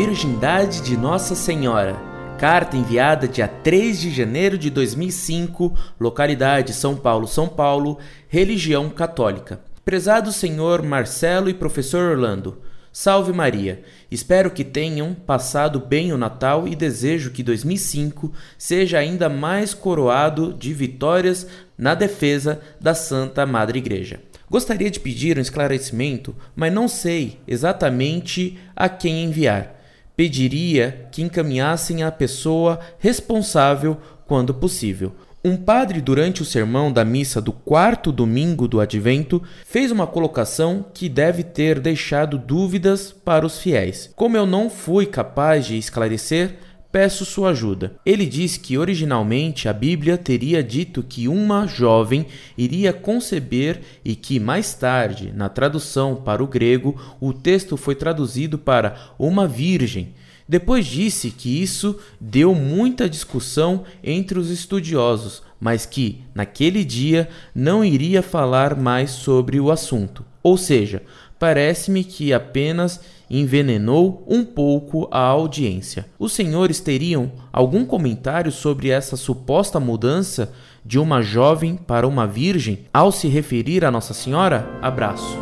Piedade de Nossa Senhora. Carta enviada dia 3 de janeiro de 2005, localidade São Paulo, São Paulo, religião católica. Prezado senhor Marcelo e professor Orlando, Salve Maria! Espero que tenham passado bem o Natal e desejo que 2005 seja ainda mais coroado de vitórias na defesa da Santa Madre Igreja. Gostaria de pedir um esclarecimento, mas não sei exatamente a quem enviar. Pediria que encaminhassem a pessoa responsável quando possível. Um padre, durante o sermão da missa do quarto domingo do advento, fez uma colocação que deve ter deixado dúvidas para os fiéis. Como eu não fui capaz de esclarecer, peço sua ajuda. Ele diz que originalmente a Bíblia teria dito que uma jovem iria conceber e que mais tarde, na tradução para o grego, o texto foi traduzido para uma virgem. Depois disse que isso deu muita discussão entre os estudiosos, mas que, naquele dia, não iria falar mais sobre o assunto. Ou seja, parece-me que apenas envenenou um pouco a audiência. Os senhores teriam algum comentário sobre essa suposta mudança de uma jovem para uma virgem ao se referir a Nossa Senhora? Abraço.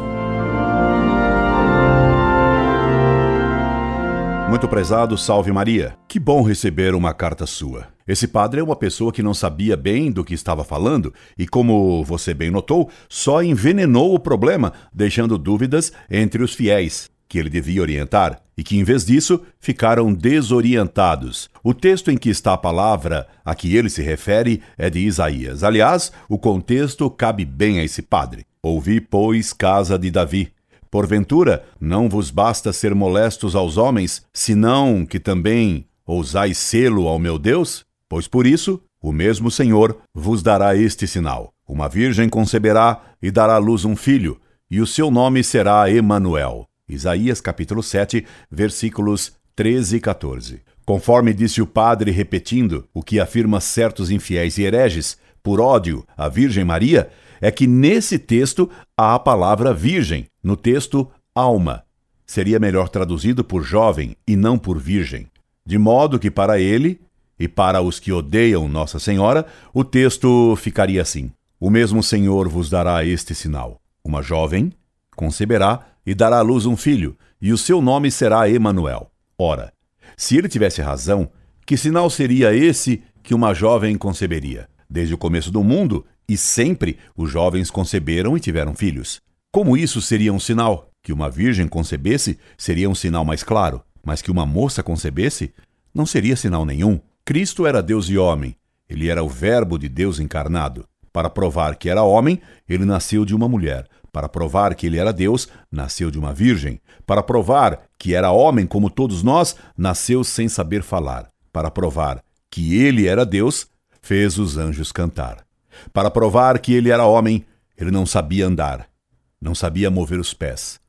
Muito prezado, salve Maria. Que bom receber uma carta sua. Esse padre é uma pessoa que não sabia bem do que estava falando e, como você bem notou, só envenenou o problema, deixando dúvidas entre os fiéis que ele devia orientar e que, em vez disso, ficaram desorientados. O texto em que está a palavra a que ele se refere é de Isaías. Aliás, o contexto cabe bem a esse padre. Ouvi, pois, casa de Davi Porventura, não vos basta ser molestos aos homens, senão que também ousais sê-lo ao meu Deus? Pois por isso, o mesmo Senhor vos dará este sinal: uma virgem conceberá e dará à luz um filho, e o seu nome será Emanuel. Isaías capítulo 7, versículos 13 e 14. Conforme disse o padre repetindo o que afirma certos infiéis e hereges, por ódio à Virgem Maria, é que nesse texto há a palavra virgem, no texto alma. Seria melhor traduzido por jovem e não por virgem. De modo que para ele e para os que odeiam Nossa Senhora, o texto ficaria assim: O mesmo Senhor vos dará este sinal: uma jovem conceberá e dará à luz um filho, e o seu nome será Emanuel. Ora, se ele tivesse razão, que sinal seria esse que uma jovem conceberia? Desde o começo do mundo, e sempre os jovens conceberam e tiveram filhos. Como isso seria um sinal? Que uma virgem concebesse seria um sinal mais claro, mas que uma moça concebesse não seria sinal nenhum. Cristo era Deus e homem, ele era o Verbo de Deus encarnado. Para provar que era homem, ele nasceu de uma mulher. Para provar que ele era Deus, nasceu de uma virgem. Para provar que era homem como todos nós, nasceu sem saber falar. Para provar que ele era Deus, fez os anjos cantar. Para provar que ele era homem, ele não sabia andar, não sabia mover os pés.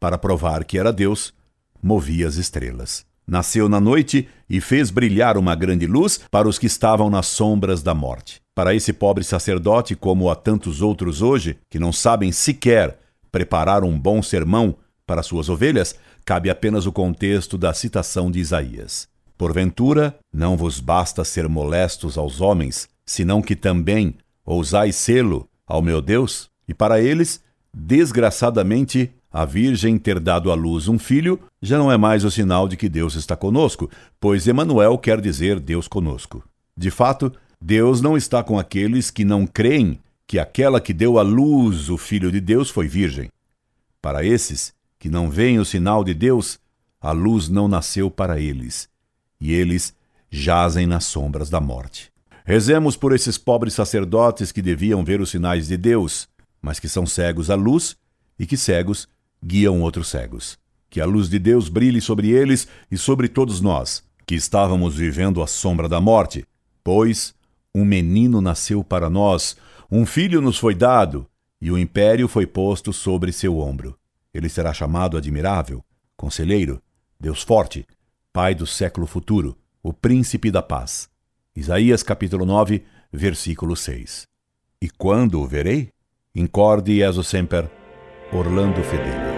Para provar que era Deus, movia as estrelas. Nasceu na noite e fez brilhar uma grande luz para os que estavam nas sombras da morte. Para esse pobre sacerdote, como a tantos outros hoje, que não sabem sequer preparar um bom sermão para suas ovelhas, cabe apenas o contexto da citação de Isaías. Porventura, não vos basta ser molestos aos homens, senão que também ousais sê-lo ao meu Deus? E para eles, desgraçadamente, a Virgem ter dado à luz um filho já não é mais o sinal de que Deus está conosco, pois Emanuel quer dizer Deus conosco. De fato, Deus não está com aqueles que não creem que aquela que deu à luz o Filho de Deus foi virgem. Para esses que não veem o sinal de Deus, a luz não nasceu para eles, e eles jazem nas sombras da morte. Rezemos por esses pobres sacerdotes que deviam ver os sinais de Deus, mas que são cegos à luz e que cegos guiam outros cegos. Que a luz de Deus brilhe sobre eles e sobre todos nós, que estávamos vivendo à sombra da morte. Pois um menino nasceu para nós, um filho nos foi dado, e o império foi posto sobre seu ombro. Ele será chamado Admirável, Conselheiro, Deus Forte, Pai do século futuro, o Príncipe da Paz. Isaías capítulo 9, versículo 6. E quando o verei? Incorde Jesus semper, Orlando Fedeli.